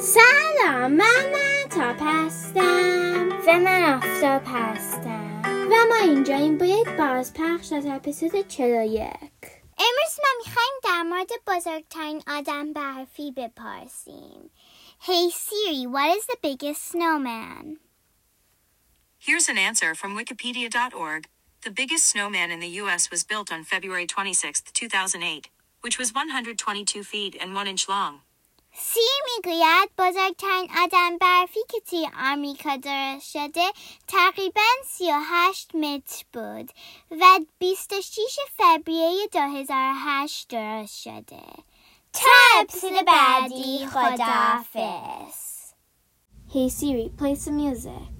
سلام من تاپ هستم و من آفتاب هستم و ما اینجاییم با یک بازپخش از اپیزود 41 امروز ما میخوایم در مورد بزرگترین آدم برفی بپرسیم Hey Siri, what is the biggest snowman? Here's an answer from Wikipedia.org. The biggest snowman in the U.S. was built on February 26, 2008, which was 122 feet and 1 inch long. سی می‌گوید بزرگترین آدم برفی که توی آمریکا درست شده تقریبا 38 متر بود و 26 فوریه 2008 درست شده. تا اپیزود بعدی خداحافظ Hey Siri, play some music.